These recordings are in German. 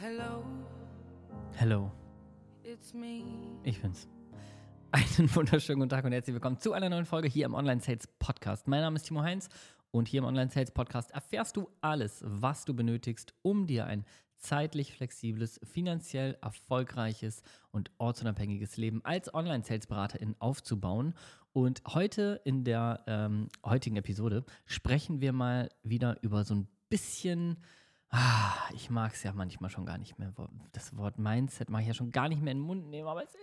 Hello, Hello, it's me. ich bin's. Einen wunderschönen guten Tag und herzlich willkommen zu einer neuen Folge hier im Online Sales Podcast. Mein Name ist Timo Heinz und hier im Online Sales Podcast erfährst du alles, was du benötigst, um dir ein zeitlich flexibles, finanziell erfolgreiches und ortsunabhängiges Leben als Online Sales Beraterin aufzubauen. Und heute in der ähm, heutigen Episode sprechen wir mal wieder über so ein bisschen Ah, ich mag es ja manchmal schon gar nicht mehr. Das Wort Mindset mag ich ja schon gar nicht mehr in den Mund nehmen, aber es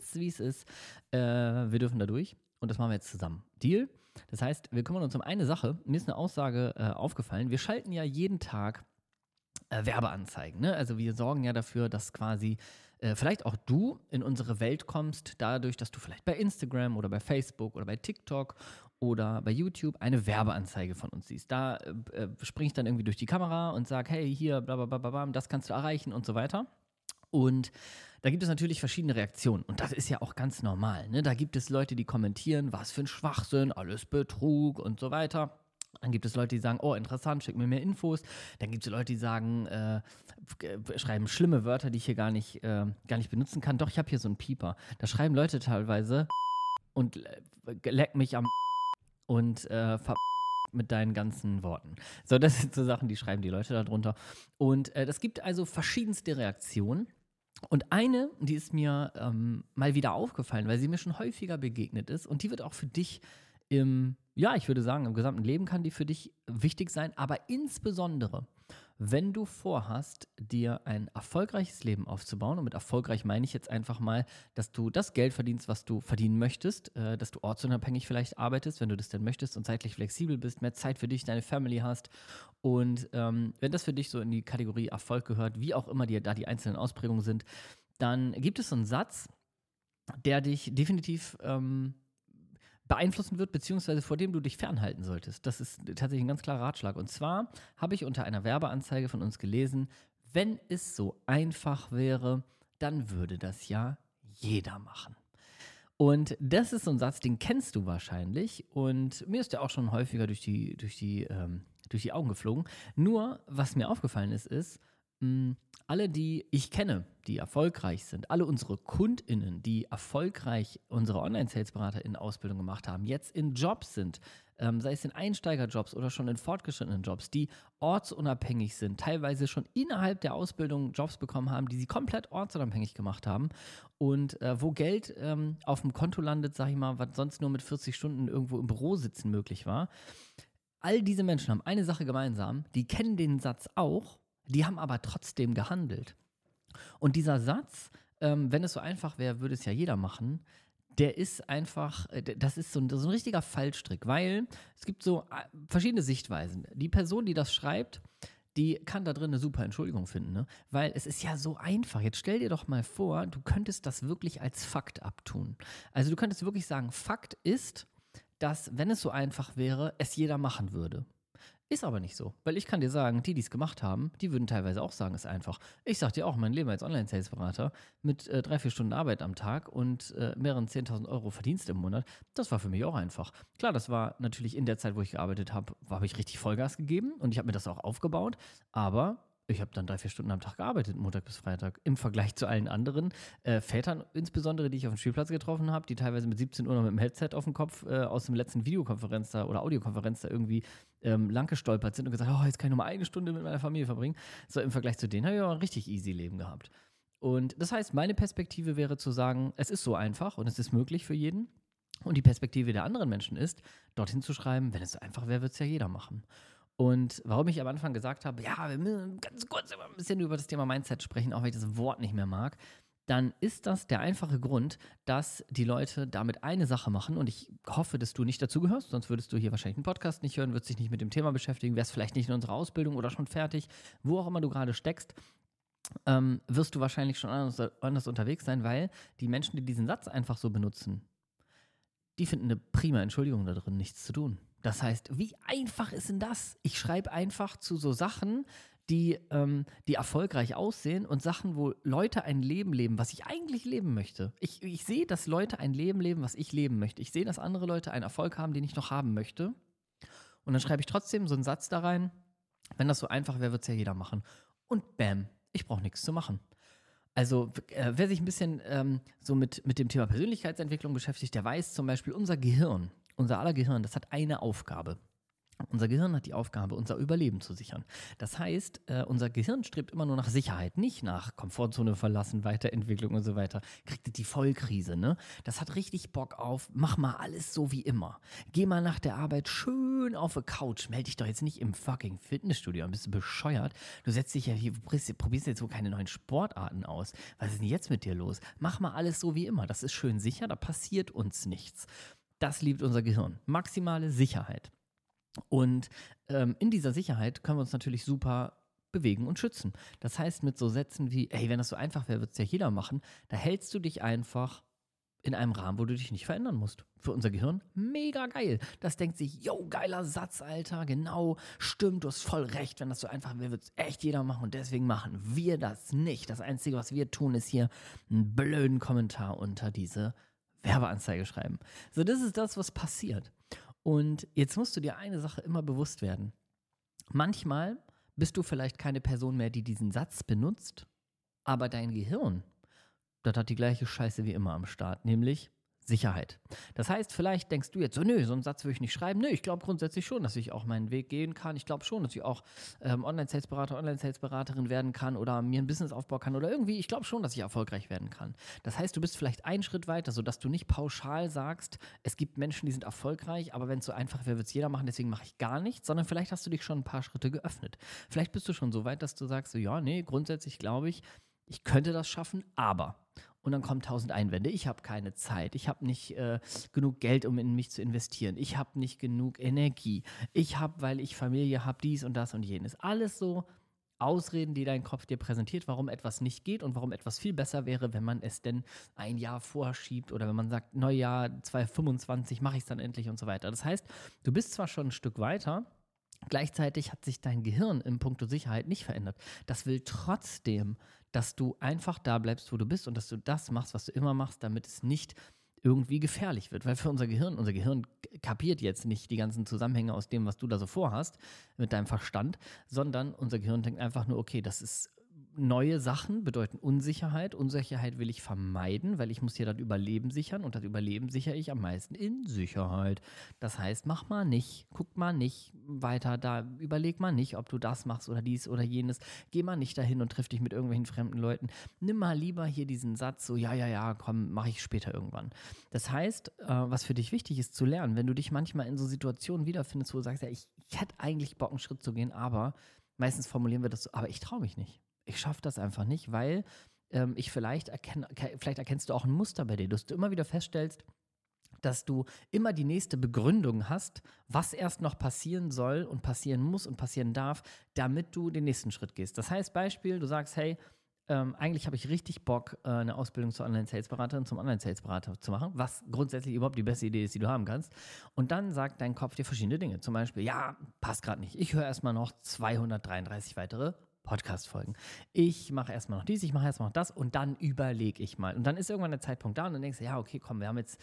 ist, wie es ist. Äh, wir dürfen da durch und das machen wir jetzt zusammen. Deal? Das heißt, wir kümmern uns um eine Sache. Mir ist eine Aussage äh, aufgefallen. Wir schalten ja jeden Tag äh, Werbeanzeigen. Ne? Also wir sorgen ja dafür, dass quasi äh, vielleicht auch du in unsere Welt kommst, dadurch, dass du vielleicht bei Instagram oder bei Facebook oder bei TikTok oder bei YouTube eine Werbeanzeige von uns siehst. Da äh, äh springe ich dann irgendwie durch die Kamera und sage, hey, hier, bla bla bla bla, das kannst du erreichen und so weiter. Und da gibt es natürlich verschiedene Reaktionen. Und das ist ja auch ganz normal. Ne? Da gibt es Leute, die kommentieren, was für ein Schwachsinn, alles Betrug und so weiter. Dann gibt es Leute, die sagen, oh, interessant, schick mir mehr Infos. Dann gibt es Leute, die sagen, äh, schreiben schlimme Wörter, die ich hier gar nicht, äh, gar nicht benutzen kann. Doch, ich habe hier so einen Pieper. Da schreiben Leute teilweise und äh, leck mich am und äh, ver mit deinen ganzen Worten. So, das sind so Sachen, die schreiben die Leute darunter. Und äh, das gibt also verschiedenste Reaktionen. Und eine, die ist mir ähm, mal wieder aufgefallen, weil sie mir schon häufiger begegnet ist und die wird auch für dich im, ja, ich würde sagen, im gesamten Leben kann die für dich wichtig sein, aber insbesondere, wenn du vorhast, dir ein erfolgreiches Leben aufzubauen, und mit erfolgreich meine ich jetzt einfach mal, dass du das Geld verdienst, was du verdienen möchtest, äh, dass du ortsunabhängig vielleicht arbeitest, wenn du das denn möchtest und zeitlich flexibel bist, mehr Zeit für dich, deine Family hast. Und ähm, wenn das für dich so in die Kategorie Erfolg gehört, wie auch immer dir da die einzelnen Ausprägungen sind, dann gibt es so einen Satz, der dich definitiv ähm, beeinflussen wird, beziehungsweise vor dem du dich fernhalten solltest. Das ist tatsächlich ein ganz klarer Ratschlag. Und zwar habe ich unter einer Werbeanzeige von uns gelesen, wenn es so einfach wäre, dann würde das ja jeder machen. Und das ist so ein Satz, den kennst du wahrscheinlich. Und mir ist der auch schon häufiger durch die, durch die, ähm, durch die Augen geflogen. Nur, was mir aufgefallen ist, ist, alle, die ich kenne, die erfolgreich sind, alle unsere KundInnen, die erfolgreich unsere Online-Sales-Berater in Ausbildung gemacht haben, jetzt in Jobs sind, ähm, sei es in Einsteigerjobs oder schon in fortgeschrittenen Jobs, die ortsunabhängig sind, teilweise schon innerhalb der Ausbildung Jobs bekommen haben, die sie komplett ortsunabhängig gemacht haben und äh, wo Geld ähm, auf dem Konto landet, sag ich mal, was sonst nur mit 40 Stunden irgendwo im Büro sitzen möglich war. All diese Menschen haben eine Sache gemeinsam, die kennen den Satz auch die haben aber trotzdem gehandelt. Und dieser Satz, ähm, wenn es so einfach wäre, würde es ja jeder machen, der ist einfach, äh, das ist so ein, so ein richtiger Fallstrick, weil es gibt so äh, verschiedene Sichtweisen. Die Person, die das schreibt, die kann da drin eine super Entschuldigung finden, ne? Weil es ist ja so einfach. Jetzt stell dir doch mal vor, du könntest das wirklich als Fakt abtun. Also du könntest wirklich sagen, Fakt ist, dass, wenn es so einfach wäre, es jeder machen würde. Ist aber nicht so, weil ich kann dir sagen, die, die es gemacht haben, die würden teilweise auch sagen, es ist einfach. Ich sag dir auch, mein Leben als Online-Sales-Berater mit äh, drei, vier Stunden Arbeit am Tag und äh, mehreren 10.000 Euro Verdienst im Monat, das war für mich auch einfach. Klar, das war natürlich in der Zeit, wo ich gearbeitet habe, habe ich richtig Vollgas gegeben und ich habe mir das auch aufgebaut, aber ich habe dann drei, vier Stunden am Tag gearbeitet, Montag bis Freitag, im Vergleich zu allen anderen äh, Vätern, insbesondere, die ich auf dem Spielplatz getroffen habe, die teilweise mit 17 Uhr noch mit dem Headset auf dem Kopf äh, aus dem letzten Videokonferenz da oder Audiokonferenz da irgendwie ähm, lang gestolpert sind und gesagt, oh, jetzt kann ich noch mal eine Stunde mit meiner Familie verbringen. So im Vergleich zu denen habe ich auch ein richtig easy Leben gehabt. Und das heißt, meine Perspektive wäre zu sagen, es ist so einfach und es ist möglich für jeden. Und die Perspektive der anderen Menschen ist, dorthin zu schreiben, wenn es so einfach wäre, wird es ja jeder machen. Und warum ich am Anfang gesagt habe, ja, wir müssen ganz kurz ein bisschen über das Thema Mindset sprechen, auch wenn ich das Wort nicht mehr mag, dann ist das der einfache Grund, dass die Leute damit eine Sache machen. Und ich hoffe, dass du nicht dazu gehörst, sonst würdest du hier wahrscheinlich einen Podcast nicht hören, würdest dich nicht mit dem Thema beschäftigen, wärst vielleicht nicht in unserer Ausbildung oder schon fertig, wo auch immer du gerade steckst. Ähm, wirst du wahrscheinlich schon anders, anders unterwegs sein, weil die Menschen, die diesen Satz einfach so benutzen, die finden eine prima Entschuldigung da drin, nichts zu tun. Das heißt, wie einfach ist denn das? Ich schreibe einfach zu so Sachen, die, ähm, die erfolgreich aussehen und Sachen, wo Leute ein Leben leben, was ich eigentlich leben möchte. Ich, ich sehe, dass Leute ein Leben leben, was ich leben möchte. Ich sehe, dass andere Leute einen Erfolg haben, den ich noch haben möchte. Und dann schreibe ich trotzdem so einen Satz da rein. Wenn das so einfach wäre, wird es ja jeder machen. Und bam, ich brauche nichts zu machen. Also äh, wer sich ein bisschen ähm, so mit, mit dem Thema Persönlichkeitsentwicklung beschäftigt, der weiß zum Beispiel, unser Gehirn, unser aller Gehirn, das hat eine Aufgabe. Unser Gehirn hat die Aufgabe, unser Überleben zu sichern. Das heißt, äh, unser Gehirn strebt immer nur nach Sicherheit, nicht nach Komfortzone verlassen, Weiterentwicklung und so weiter. Kriegt die Vollkrise, ne? Das hat richtig Bock auf, mach mal alles so wie immer. Geh mal nach der Arbeit schön auf eine Couch. Meld dich doch jetzt nicht im fucking Fitnessstudio bist du bescheuert? Du setzt dich ja hier, probierst jetzt so keine neuen Sportarten aus. Was ist denn jetzt mit dir los? Mach mal alles so wie immer. Das ist schön sicher, da passiert uns nichts. Das liebt unser Gehirn. Maximale Sicherheit. Und ähm, in dieser Sicherheit können wir uns natürlich super bewegen und schützen. Das heißt, mit so Sätzen wie, ey, wenn das so einfach wäre, würde es ja jeder machen, da hältst du dich einfach in einem Rahmen, wo du dich nicht verändern musst. Für unser Gehirn mega geil. Das denkt sich, yo, geiler Satz, Alter, genau, stimmt, du hast voll recht. Wenn das so einfach wäre, würde es echt jeder machen und deswegen machen wir das nicht. Das Einzige, was wir tun, ist hier einen blöden Kommentar unter diese Werbeanzeige schreiben. So, das ist das, was passiert. Und jetzt musst du dir eine Sache immer bewusst werden. Manchmal bist du vielleicht keine Person mehr, die diesen Satz benutzt, aber dein Gehirn, das hat die gleiche Scheiße wie immer am Start, nämlich Sicherheit. Das heißt, vielleicht denkst du jetzt so, nö, so einen Satz würde ich nicht schreiben. Nö, ich glaube grundsätzlich schon, dass ich auch meinen Weg gehen kann. Ich glaube schon, dass ich auch ähm, Online-Sales-Berater, Online-Sales-Beraterin werden kann oder mir ein Business aufbauen kann oder irgendwie, ich glaube schon, dass ich erfolgreich werden kann. Das heißt, du bist vielleicht einen Schritt weiter, sodass du nicht pauschal sagst, es gibt Menschen, die sind erfolgreich, aber wenn es so einfach wäre, wird es jeder machen, deswegen mache ich gar nichts, sondern vielleicht hast du dich schon ein paar Schritte geöffnet. Vielleicht bist du schon so weit, dass du sagst, so, ja, nee, grundsätzlich glaube ich, ich könnte das schaffen, aber und dann kommen tausend Einwände. Ich habe keine Zeit, ich habe nicht äh, genug Geld, um in mich zu investieren, ich habe nicht genug Energie, ich habe, weil ich Familie habe, dies und das und jenes. Alles so Ausreden, die dein Kopf dir präsentiert, warum etwas nicht geht und warum etwas viel besser wäre, wenn man es denn ein Jahr vorschiebt oder wenn man sagt, Neujahr 2025 mache ich es dann endlich und so weiter. Das heißt, du bist zwar schon ein Stück weiter, Gleichzeitig hat sich dein Gehirn im Punkto Sicherheit nicht verändert. Das will trotzdem, dass du einfach da bleibst, wo du bist und dass du das machst, was du immer machst, damit es nicht irgendwie gefährlich wird. Weil für unser Gehirn, unser Gehirn kapiert jetzt nicht die ganzen Zusammenhänge aus dem, was du da so vorhast mit deinem Verstand, sondern unser Gehirn denkt einfach nur, okay, das ist neue Sachen bedeuten Unsicherheit. Unsicherheit will ich vermeiden, weil ich muss hier das Überleben sichern und das Überleben sichere ich am meisten in Sicherheit. Das heißt, mach mal nicht, guck mal nicht weiter da, überleg mal nicht, ob du das machst oder dies oder jenes. Geh mal nicht dahin und triff dich mit irgendwelchen fremden Leuten. Nimm mal lieber hier diesen Satz so, ja, ja, ja, komm, mache ich später irgendwann. Das heißt, äh, was für dich wichtig ist zu lernen, wenn du dich manchmal in so Situationen wiederfindest, wo du sagst, ja, ich, ich hätte eigentlich Bock, einen Schritt zu gehen, aber meistens formulieren wir das so, aber ich traue mich nicht ich schaffe das einfach nicht, weil ähm, ich vielleicht erkenne, vielleicht erkennst du auch ein Muster bei dir, dass du immer wieder feststellst, dass du immer die nächste Begründung hast, was erst noch passieren soll und passieren muss und passieren darf, damit du den nächsten Schritt gehst. Das heißt, Beispiel, du sagst, hey, ähm, eigentlich habe ich richtig Bock, äh, eine Ausbildung zur Online-Sales-Beraterin, zum Online-Sales-Berater zu machen, was grundsätzlich überhaupt die beste Idee ist, die du haben kannst. Und dann sagt dein Kopf dir verschiedene Dinge. Zum Beispiel, ja, passt gerade nicht. Ich höre erstmal noch 233 weitere Podcast-Folgen. Ich mache erstmal noch dies, ich mache erstmal noch das und dann überlege ich mal. Und dann ist irgendwann der Zeitpunkt da und dann denkst du, ja, okay, komm, wir haben jetzt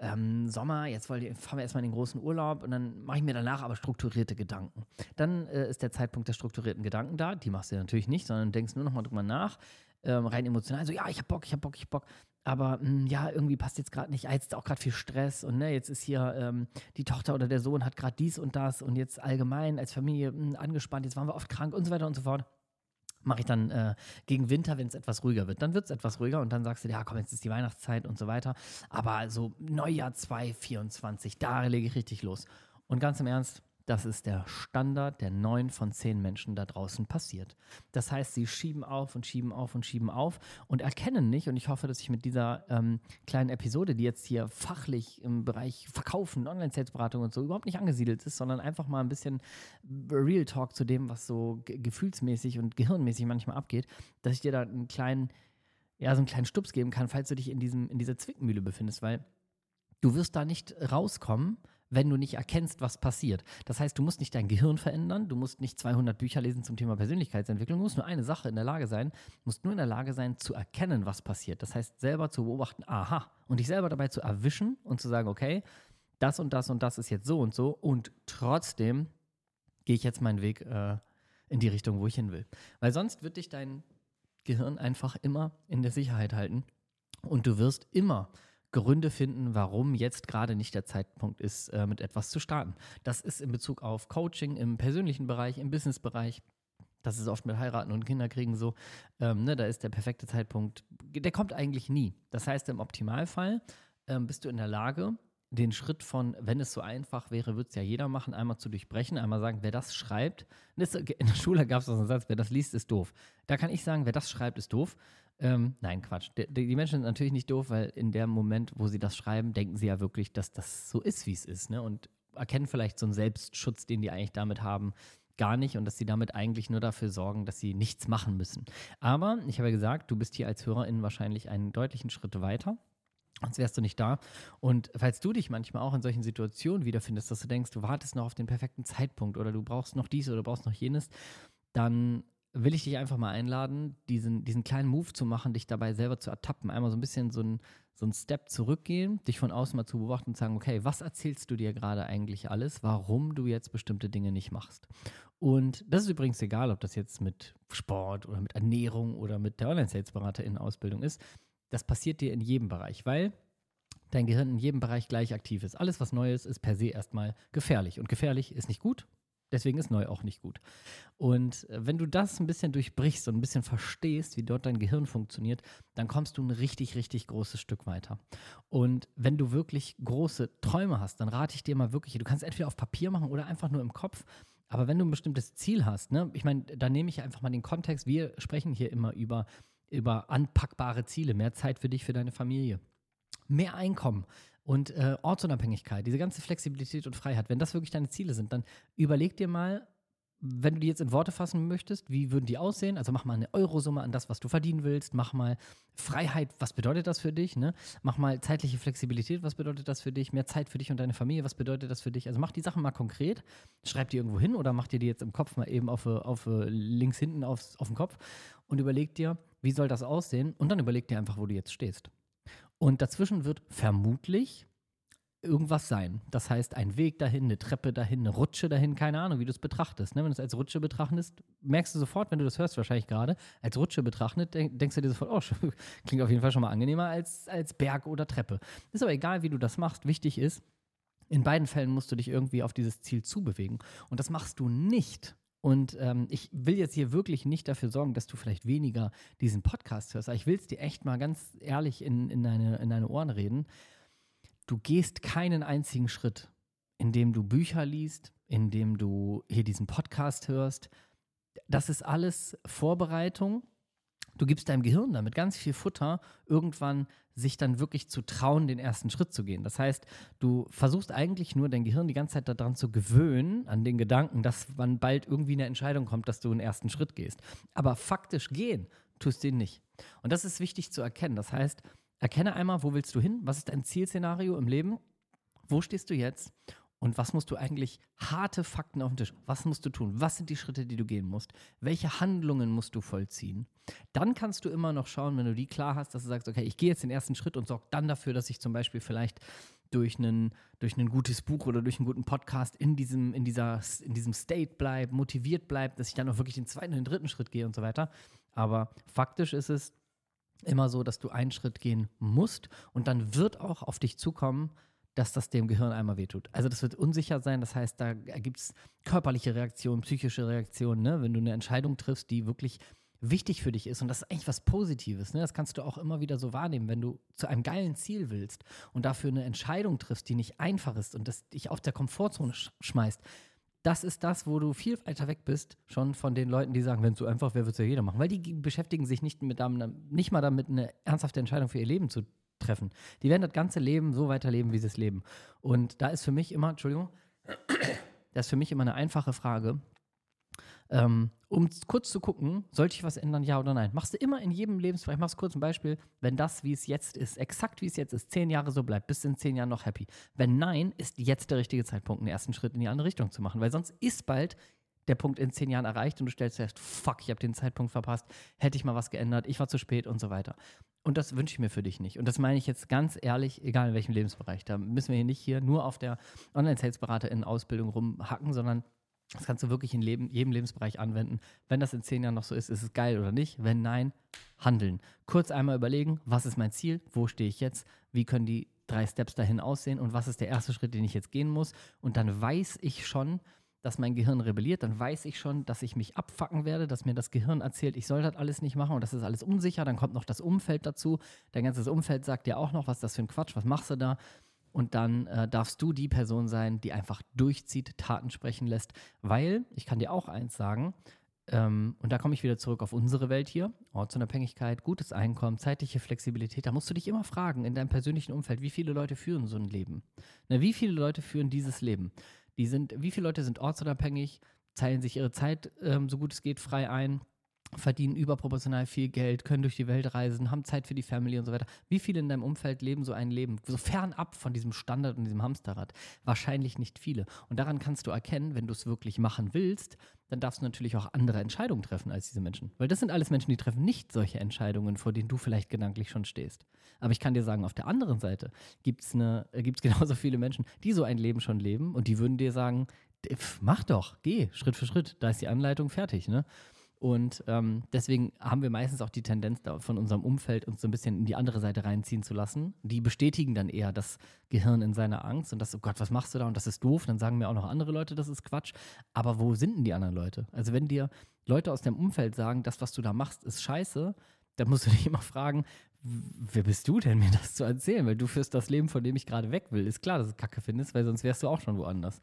ähm, Sommer, jetzt fahren wir erstmal in den großen Urlaub und dann mache ich mir danach aber strukturierte Gedanken. Dann äh, ist der Zeitpunkt der strukturierten Gedanken da. Die machst du natürlich nicht, sondern denkst nur noch mal drüber nach, ähm, rein emotional. So, ja, ich habe Bock, ich habe Bock, ich habe Bock. Aber mh, hm, ja, irgendwie passt jetzt gerade nicht. Ah, jetzt ist auch gerade viel Stress und ne, jetzt ist hier ähm, die Tochter oder der Sohn hat gerade dies und das und jetzt allgemein als Familie mh, hm, angespannt, jetzt waren wir oft krank und so weiter und so fort mache ich dann äh, gegen Winter, wenn es etwas ruhiger wird. Dann wird es etwas ruhiger und dann sagst du, ja komm, jetzt ist die Weihnachtszeit und so weiter. Aber so Neujahr 2024, da lege ich richtig los. Und ganz im Ernst, das ist der Standard, der neun von zehn Menschen da draußen passiert. Das heißt, sie schieben auf und schieben auf und schieben auf und erkennen nicht, und ich hoffe, dass ich mit dieser ähm, kleinen Episode, die jetzt hier fachlich im Bereich Verkaufen, Online-Sales-Beratung und so überhaupt nicht angesiedelt ist, sondern einfach mal ein bisschen Real Talk zu dem, was so gefühlsmäßig und gehirnmäßig manchmal abgeht, dass ich dir da einen kleinen, ja, so einen kleinen Stups geben kann, falls du dich in, diesem, in dieser Zwickmühle befindest, weil du wirst da nicht rauskommen, wenn du nicht erkennst, was passiert. Das heißt, du musst nicht dein Gehirn verändern, du musst nicht 200 Bücher lesen zum Thema Persönlichkeitsentwicklung, du musst nur eine Sache in der Lage sein, musst nur in der Lage sein zu erkennen, was passiert. Das heißt, selber zu beobachten, aha, und dich selber dabei zu erwischen und zu sagen, okay, das und das und das ist jetzt so und so und trotzdem gehe ich jetzt meinen Weg äh, in die Richtung, wo ich hin will. Weil sonst wird dich dein Gehirn einfach immer in der Sicherheit halten und du wirst immer Gründe finden, warum jetzt gerade nicht der Zeitpunkt ist, äh, mit etwas zu starten. Das ist in Bezug auf Coaching im persönlichen Bereich, im Businessbereich. Das ist oft mit Heiraten und Kinderkriegen so. Ähm, ne, da ist der perfekte Zeitpunkt, der kommt eigentlich nie. Das heißt, im Optimalfall ähm, bist du in der Lage, den Schritt von, wenn es so einfach wäre, würde es ja jeder machen, einmal zu durchbrechen, einmal sagen, wer das schreibt. In der Schule gab es so einen Satz, wer das liest, ist doof. Da kann ich sagen, wer das schreibt, ist doof. Ähm, nein, Quatsch. Die, die, Menschen sind natürlich nicht doof, weil in dem Moment, wo sie das schreiben, denken sie ja wirklich, dass das so ist, wie es ist. Ne? Und erkennen vielleicht so einen Selbstschutz, den die eigentlich damit haben, gar nicht und dass sie damit eigentlich nur dafür sorgen, dass sie nichts machen müssen. Aber ich habe ja gesagt, du bist hier als Hörerin wahrscheinlich einen deutlichen Schritt weiter. Sonst wärst du nicht da. Und falls du dich manchmal auch in solchen Situationen wiederfindest, dass du denkst, du wartest noch auf den perfekten Zeitpunkt oder du brauchst noch dies oder du brauchst noch jenes, dann will ich dich einfach mal einladen, diesen, diesen kleinen Move zu machen, dich dabei selber zu ertappen. Einmal so ein bisschen so ein, so ein Step zurückgehen, dich von außen mal zu beobachten und sagen, okay, was erzählst du dir gerade eigentlich alles, warum du jetzt bestimmte Dinge nicht machst? Und das ist übrigens egal, ob das jetzt mit Sport oder mit Ernährung oder mit der Online-Sales-Berater-In-Ausbildung ist. Das passiert dir in jedem Bereich, weil dein Gehirn in jedem Bereich gleich aktiv ist. Alles, was neu ist, ist per se erstmal gefährlich. Und gefährlich ist nicht gut, Deswegen ist neu auch nicht gut. Und äh, wenn du das ein bisschen durchbrichst und ein bisschen verstehst, wie dort dein Gehirn funktioniert, dann kommst du ein richtig, richtig großes Stück weiter. Und wenn du wirklich große Träume hast, dann rate ich dir mal wirklich, du kannst entweder auf Papier machen oder einfach nur im Kopf. Aber wenn du ein bestimmtes Ziel hast, ne, ich meine, da nehme ich einfach mal den Kontext, wir sprechen hier immer über, über anpackbare Ziele, mehr Zeit für dich, für deine Familie, mehr Einkommen, und äh, Ortsunabhängigkeit, diese ganze Flexibilität und Freiheit, wenn das wirklich deine Ziele sind, dann überleg dir mal, wenn du die jetzt in Worte fassen möchtest, wie würden die aussehen? Also mach mal eine Eurosumme an das, was du verdienen willst. Mach mal Freiheit, was bedeutet das für dich? Ne? Mach mal zeitliche Flexibilität, was bedeutet das für dich? Mehr Zeit für dich und deine Familie, was bedeutet das für dich? Also mach die Sachen mal konkret, schreib die irgendwo hin oder mach dir die jetzt im Kopf mal eben auf, auf links hinten aufs, auf den Kopf und überleg dir, wie soll das aussehen? Und dann überleg dir einfach, wo du jetzt stehst. Und dazwischen wird vermutlich irgendwas sein. Das heißt, ein Weg dahin, eine Treppe dahin, eine Rutsche dahin, keine Ahnung, wie du es betrachtest. Ne? Wenn du es als Rutsche betrachtest, merkst du sofort, wenn du das hörst, wahrscheinlich gerade, als Rutsche betrachtet, denkst du dir sofort, oh, klingt auf jeden Fall schon mal angenehmer als, als Berg oder Treppe. Ist aber egal, wie du das machst. Wichtig ist, in beiden Fällen musst du dich irgendwie auf dieses Ziel zubewegen. Und das machst du nicht, und ähm, ich will jetzt hier wirklich nicht dafür sorgen, dass du vielleicht weniger diesen Podcast hörst. Aber ich will es dir echt mal ganz ehrlich in, in, deine, in deine Ohren reden. Du gehst keinen einzigen Schritt, indem du Bücher liest, indem du hier diesen Podcast hörst. Das ist alles Vorbereitung du gibst deinem Gehirn damit ganz viel Futter, irgendwann sich dann wirklich zu trauen, den ersten Schritt zu gehen. Das heißt, du versuchst eigentlich nur dein Gehirn die ganze Zeit daran zu gewöhnen, an den Gedanken, dass wann bald irgendwie eine Entscheidung kommt, dass du einen ersten Schritt gehst. Aber faktisch gehen tust du ihn nicht. Und das ist wichtig zu erkennen. Das heißt, erkenne einmal, wo willst du hin? Was ist dein Zielszenario im Leben? Wo stehst du jetzt? Und was musst du eigentlich harte Fakten auf den Tisch? Was musst du tun? Was sind die Schritte, die du gehen musst? Welche Handlungen musst du vollziehen? Dann kannst du immer noch schauen, wenn du die klar hast, dass du sagst, okay, ich gehe jetzt den ersten Schritt und sorge dann dafür, dass ich zum Beispiel vielleicht durch ein durch ein gutes Buch oder durch einen guten Podcast in diesem, in dieser, in diesem State bleibe, motiviert bleibe, dass ich dann auch wirklich den zweiten und den dritten Schritt gehe und so weiter. Aber faktisch ist es immer so, dass du einen Schritt gehen musst und dann wird auch auf dich zukommen, dass das dem Gehirn einmal wehtut. Also das wird unsicher sein, das heißt, da gibt es körperliche Reaktionen, psychische Reaktionen, ne? wenn du eine Entscheidung triffst, die wirklich wichtig für dich ist. Und das ist eigentlich was Positives. Ne? Das kannst du auch immer wieder so wahrnehmen, wenn du zu einem geilen Ziel willst und dafür eine Entscheidung triffst, die nicht einfach ist und das dich auf der Komfortzone sch schmeißt. Das ist das, wo du viel weiter weg bist, schon von den Leuten, die sagen, wenn es so einfach wäre, würde es ja jeder machen. Weil die beschäftigen sich nicht, mit, nicht mal damit, eine ernsthafte Entscheidung für ihr Leben zu treffen. Die werden das ganze Leben so weiterleben, wie sie es leben. Und da ist für mich immer, Entschuldigung, das ist für mich immer eine einfache Frage, ähm, um kurz zu gucken, sollte ich was ändern, ja oder nein. Machst du immer in jedem Lebensbereich, machst kurz ein Beispiel, wenn das, wie es jetzt ist, exakt wie es jetzt ist, zehn Jahre so bleibt, bist du in zehn Jahren noch happy. Wenn nein, ist jetzt der richtige Zeitpunkt, einen ersten Schritt in die andere Richtung zu machen, weil sonst ist bald der Punkt in zehn Jahren erreicht und du stellst fest, fuck, ich habe den Zeitpunkt verpasst, hätte ich mal was geändert, ich war zu spät und so weiter. Und das wünsche ich mir für dich nicht. Und das meine ich jetzt ganz ehrlich, egal in welchem Lebensbereich. Da müssen wir hier nicht hier nur auf der Online-Sales-BeraterInnen-Ausbildung rumhacken, sondern Das kannst du wirklich in Leben, jedem Lebensbereich anwenden. Wenn das in zehn Jahren noch so ist, ist es geil oder nicht? Wenn nein, handeln. Kurz einmal überlegen, was ist mein Ziel? Wo stehe ich jetzt? Wie können die drei Steps dahin aussehen? Und was ist der erste Schritt, den ich jetzt gehen muss? Und dann weiß ich schon, dass mein Gehirn rebelliert, dann weiß ich schon, dass ich mich abfacken werde, dass mir das Gehirn erzählt, ich soll das alles nicht machen und das ist alles unsicher. Dann kommt noch das Umfeld dazu. Dein ganzes Umfeld sagt dir auch noch, was ist das für ein Quatsch, was machst du da? Und dann äh, darfst du die Person sein, die einfach durchzieht, Taten sprechen lässt. Weil, ich kann dir auch eins sagen, ähm, und da komme ich wieder zurück auf unsere Welt hier, Ortsunabhängigkeit, gutes Einkommen, zeitliche Flexibilität. Da musst du dich immer fragen in deinem persönlichen Umfeld, wie viele Leute führen so ein Leben? Na, wie viele Leute führen dieses Leben? Die sind, wie viele Leute sind ortsunabhängig, teilen sich ihre Zeit ähm, so gut es geht frei ein? Verdienen überproportional viel Geld, können durch die Welt reisen, haben Zeit für die Family und so weiter. Wie viele in deinem Umfeld leben so ein Leben, so fernab von diesem Standard und diesem Hamsterrad? Wahrscheinlich nicht viele. Und daran kannst du erkennen, wenn du es wirklich machen willst, dann darfst du natürlich auch andere Entscheidungen treffen als diese Menschen. Weil das sind alles Menschen, die treffen nicht solche Entscheidungen, vor denen du vielleicht gedanklich schon stehst. Aber ich kann dir sagen, auf der anderen Seite gibt es äh, gibt's genauso viele Menschen, die so ein Leben schon leben und die würden dir sagen, mach doch, geh Schritt für Schritt, da ist die Anleitung fertig. Ne? Und ähm, deswegen haben wir meistens auch die Tendenz von unserem Umfeld, uns so ein bisschen in die andere Seite reinziehen zu lassen. Die bestätigen dann eher das Gehirn in seiner Angst und das, oh Gott, was machst du da? Und das ist doof. Dann sagen mir auch noch andere Leute, das ist Quatsch. Aber wo sind denn die anderen Leute? Also wenn dir Leute aus deinem Umfeld sagen, das, was du da machst, ist scheiße, dann musst du dich immer fragen, wer bist du denn, mir das zu erzählen? Weil du führst das Leben, von dem ich gerade weg will. Ist klar, dass du Kacke findest, weil sonst wärst du auch schon woanders.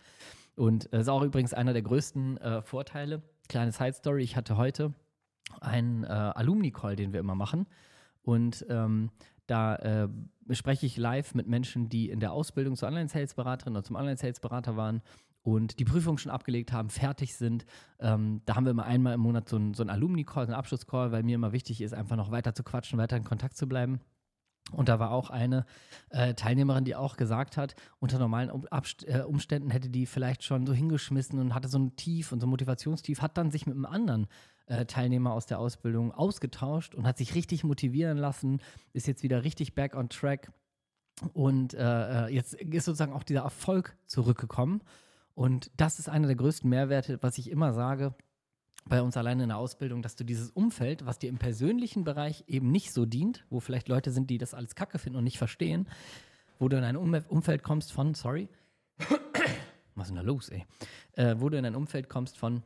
Und das äh, ist auch übrigens einer der größten äh, Vorteile kleine Side Story. Ich hatte heute einen äh, Alumni-Call, den wir immer machen. Und ähm, da äh, spreche ich live mit Menschen, die in der Ausbildung zur Online-Sales-Beraterin oder zum Online-Sales-Berater waren und die Prüfung schon abgelegt haben, fertig sind. Ähm, da haben wir immer einmal im Monat so einen, so Alumni-Call, so einen Abschluss-Call, weil mir immer wichtig ist, einfach noch weiter zu quatschen, weiter in Kontakt zu bleiben. Und da war auch eine äh, Teilnehmerin, die auch gesagt hat, unter normalen um äh, Umständen hätte die vielleicht schon so hingeschmissen und hatte so ein Tief und so ein Motivationstief, hat dann sich mit einem anderen äh, Teilnehmer aus der Ausbildung ausgetauscht und hat sich richtig motivieren lassen, ist jetzt wieder richtig back on track und äh, äh, jetzt ist sozusagen auch dieser Erfolg zurückgekommen. Und das ist einer der größten Mehrwerte, was ich immer sage bei uns alleine in der Ausbildung, dass du dieses Umfeld, was dir im persönlichen Bereich eben nicht so dient, wo vielleicht Leute sind, die das alles Kacke finden und nicht verstehen, wo du in ein Umfeld kommst von, sorry, was ist denn da los, ey? Äh, wo du in ein Umfeld kommst von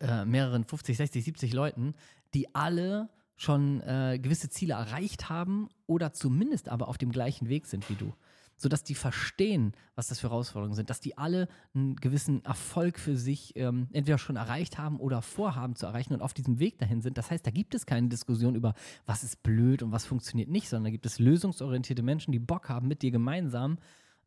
äh, mehreren 50, 60, 70 Leuten, die alle schon äh, gewisse Ziele erreicht haben oder zumindest aber auf dem gleichen Weg sind wie du sodass die verstehen, was das für Herausforderungen sind, dass die alle einen gewissen Erfolg für sich ähm, entweder schon erreicht haben oder vorhaben zu erreichen und auf diesem Weg dahin sind. Das heißt, da gibt es keine Diskussion über, was ist blöd und was funktioniert nicht, sondern da gibt es lösungsorientierte Menschen, die Bock haben, mit dir gemeinsam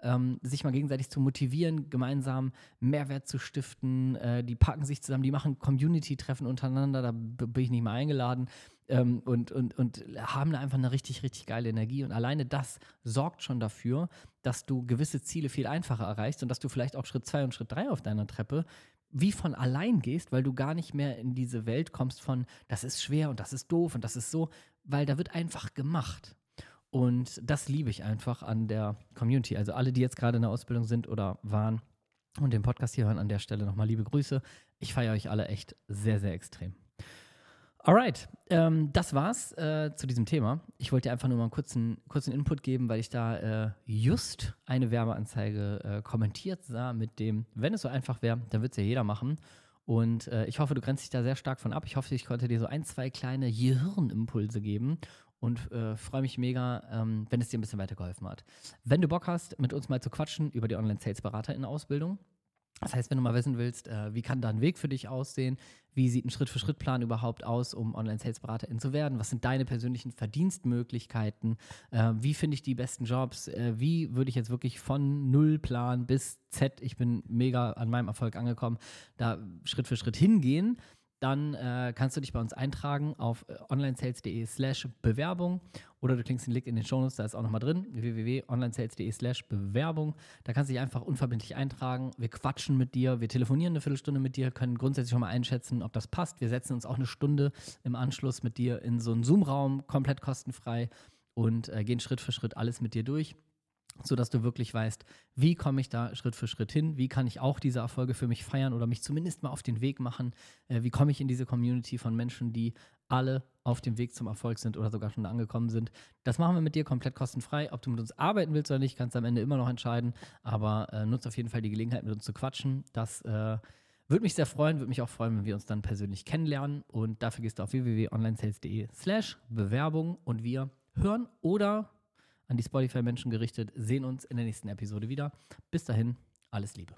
ähm, sich mal gegenseitig zu motivieren, gemeinsam Mehrwert zu stiften. Äh, die packen sich zusammen, die machen Community-Treffen untereinander, da bin ich nicht mal eingeladen ähm, und, und, und haben da einfach eine richtig, richtig geile Energie. Und alleine das sorgt schon dafür, dass du gewisse Ziele viel einfacher erreichst und dass du vielleicht auch Schritt zwei und Schritt drei auf deiner Treppe wie von allein gehst, weil du gar nicht mehr in diese Welt kommst von, das ist schwer und das ist doof und das ist so, weil da wird einfach gemacht. Und das liebe ich einfach an der Community. Also alle, die jetzt gerade in der Ausbildung sind oder waren und den Podcast hier hören, an der Stelle nochmal liebe Grüße. Ich feiere euch alle echt sehr, sehr extrem. Alright, ähm, das war's äh, zu diesem Thema. Ich wollte dir einfach nur mal einen kurzen, kurzen Input geben, weil ich da äh, just eine Werbeanzeige äh, kommentiert sah mit dem, wenn es so einfach wäre, dann wird es ja jeder machen. Und äh, ich hoffe, du grenzt dich da sehr stark von ab. Ich hoffe, ich konnte dir so ein, zwei kleine Gehirnimpulse geben und äh, freue mich mega, ähm, wenn es dir ein bisschen weitergeholfen hat. Wenn du Bock hast, mit uns mal zu quatschen über die Online-Sales-Berater in Ausbildung, das heißt, wenn du mal wissen willst, äh, wie kann da ein Weg für dich aussehen, wie sieht ein Schritt-für-Schritt-Plan überhaupt aus, um Online-Sales-Beraterin zu werden, was sind deine persönlichen Verdienstmöglichkeiten, äh, wie finde ich die besten Jobs, äh, wie würde ich jetzt wirklich von Null-Plan bis Z, ich bin mega an meinem Erfolg angekommen, da Schritt für Schritt hingehen, dann äh, kannst du dich bei uns eintragen auf äh, onlinesales.de slash Bewerbung oder du klickst den Link in den Shownotes, da ist auch nochmal drin, www.onlinesales.de slash Bewerbung. Da kannst du dich einfach unverbindlich eintragen. Wir quatschen mit dir, wir telefonieren eine Viertelstunde mit dir, können grundsätzlich schon mal einschätzen, ob das passt. Wir setzen uns auch eine Stunde im Anschluss mit dir in so einen Zoom-Raum, komplett kostenfrei und äh, gehen Schritt für Schritt alles mit dir durch sodass du wirklich weißt, wie komme ich da Schritt für Schritt hin, wie kann ich auch diese Erfolge für mich feiern oder mich zumindest mal auf den Weg machen, äh, wie komme ich in diese Community von Menschen, die alle auf dem Weg zum Erfolg sind oder sogar schon angekommen sind. Das machen wir mit dir komplett kostenfrei. Ob du mit uns arbeiten willst oder nicht, kannst du am Ende immer noch entscheiden, aber äh, nutzt auf jeden Fall die Gelegenheit, mit uns zu quatschen. Das äh, würde mich sehr freuen, würde mich auch freuen, wenn wir uns dann persönlich kennenlernen und dafür gehst du auf www.onlinesales.de slash Bewerbung und wir hören oder an die Spotify-Menschen gerichtet, sehen uns in der nächsten Episode wieder. Bis dahin, alles Liebe.